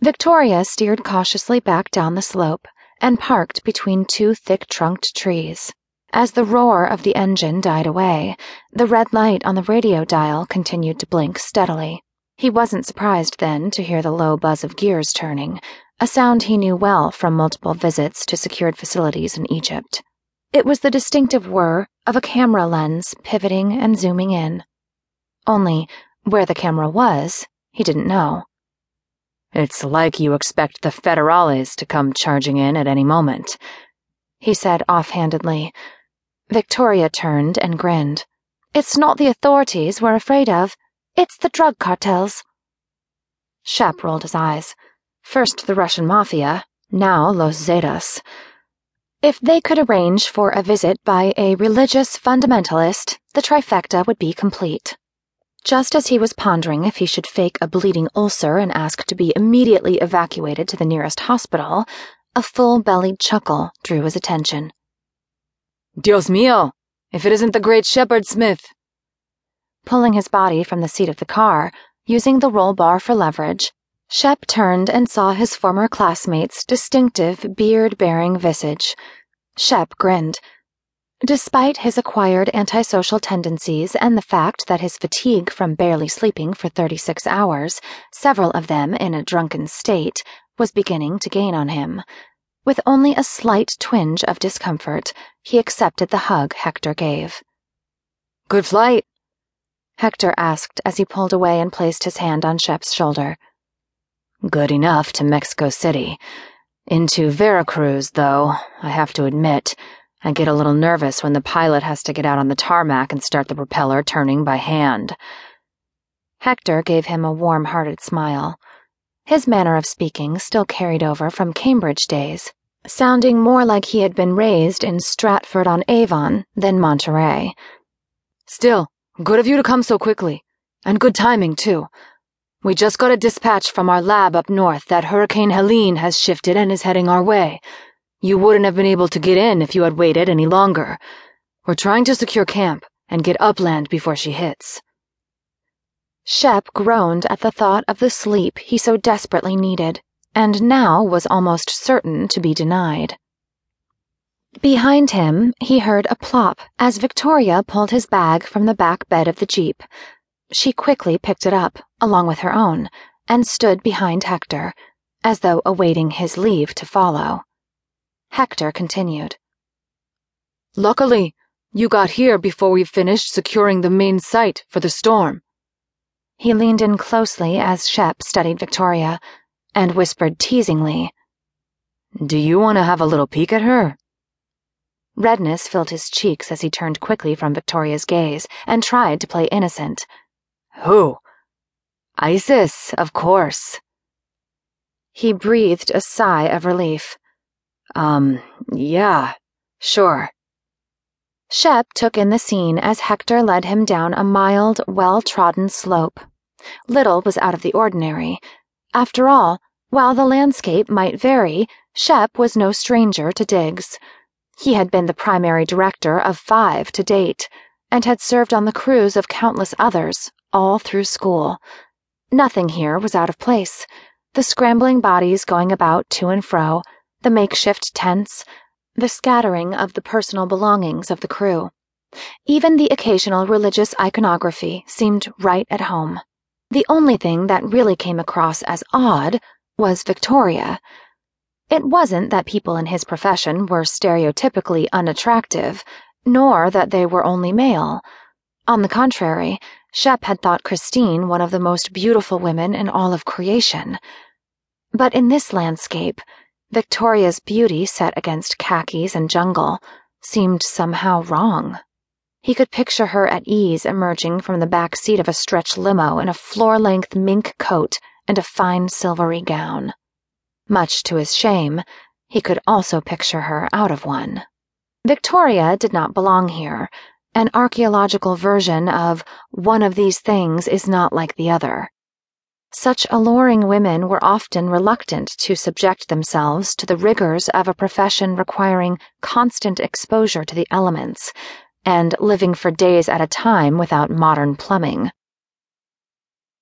Victoria steered cautiously back down the slope and parked between two thick trunked trees. As the roar of the engine died away, the red light on the radio dial continued to blink steadily. He wasn't surprised then to hear the low buzz of gears turning, a sound he knew well from multiple visits to secured facilities in Egypt. It was the distinctive whir of a camera lens pivoting and zooming in. Only, where the camera was, he didn't know. It's like you expect the federales to come charging in at any moment, he said offhandedly. Victoria turned and grinned. It's not the authorities we're afraid of, it's the drug cartels. Shep rolled his eyes. First the Russian mafia, now Los Zetas. If they could arrange for a visit by a religious fundamentalist, the trifecta would be complete. Just as he was pondering if he should fake a bleeding ulcer and ask to be immediately evacuated to the nearest hospital, a full bellied chuckle drew his attention. Dios mío! If it isn't the great Sheppard Smyth! Pulling his body from the seat of the car, using the roll bar for leverage, Shep turned and saw his former classmate's distinctive beard bearing visage. Shep grinned. Despite his acquired antisocial tendencies and the fact that his fatigue from barely sleeping for 36 hours, several of them in a drunken state, was beginning to gain on him. With only a slight twinge of discomfort, he accepted the hug Hector gave. Good flight, Hector asked as he pulled away and placed his hand on Shep's shoulder. Good enough to Mexico City. Into Veracruz, though, I have to admit, I get a little nervous when the pilot has to get out on the tarmac and start the propeller turning by hand. Hector gave him a warm hearted smile. His manner of speaking still carried over from Cambridge days, sounding more like he had been raised in Stratford on Avon than Monterrey. Still, good of you to come so quickly. And good timing, too. We just got a dispatch from our lab up north that Hurricane Helene has shifted and is heading our way. You wouldn't have been able to get in if you had waited any longer. We're trying to secure camp and get upland before she hits. Shep groaned at the thought of the sleep he so desperately needed, and now was almost certain to be denied. Behind him, he heard a plop as Victoria pulled his bag from the back bed of the Jeep. She quickly picked it up, along with her own, and stood behind Hector, as though awaiting his leave to follow. Hector continued. Luckily, you got here before we finished securing the main site for the storm. He leaned in closely as Shep studied Victoria and whispered teasingly, Do you want to have a little peek at her? Redness filled his cheeks as he turned quickly from Victoria's gaze and tried to play innocent. Who? Isis, of course. He breathed a sigh of relief. Um, yeah, sure. Shep took in the scene as Hector led him down a mild, well trodden slope. Little was out of the ordinary. After all, while the landscape might vary, Shep was no stranger to digs. He had been the primary director of five to date, and had served on the crews of countless others, all through school. Nothing here was out of place. The scrambling bodies going about to and fro, the makeshift tents, the scattering of the personal belongings of the crew. Even the occasional religious iconography seemed right at home. The only thing that really came across as odd was Victoria. It wasn't that people in his profession were stereotypically unattractive, nor that they were only male. On the contrary, Shep had thought Christine one of the most beautiful women in all of creation. But in this landscape, Victoria's beauty set against khakis and jungle seemed somehow wrong. He could picture her at ease emerging from the back seat of a stretch limo in a floor length mink coat and a fine silvery gown. Much to his shame, he could also picture her out of one. Victoria did not belong here, an archaeological version of one of these things is not like the other. Such alluring women were often reluctant to subject themselves to the rigors of a profession requiring constant exposure to the elements and living for days at a time without modern plumbing.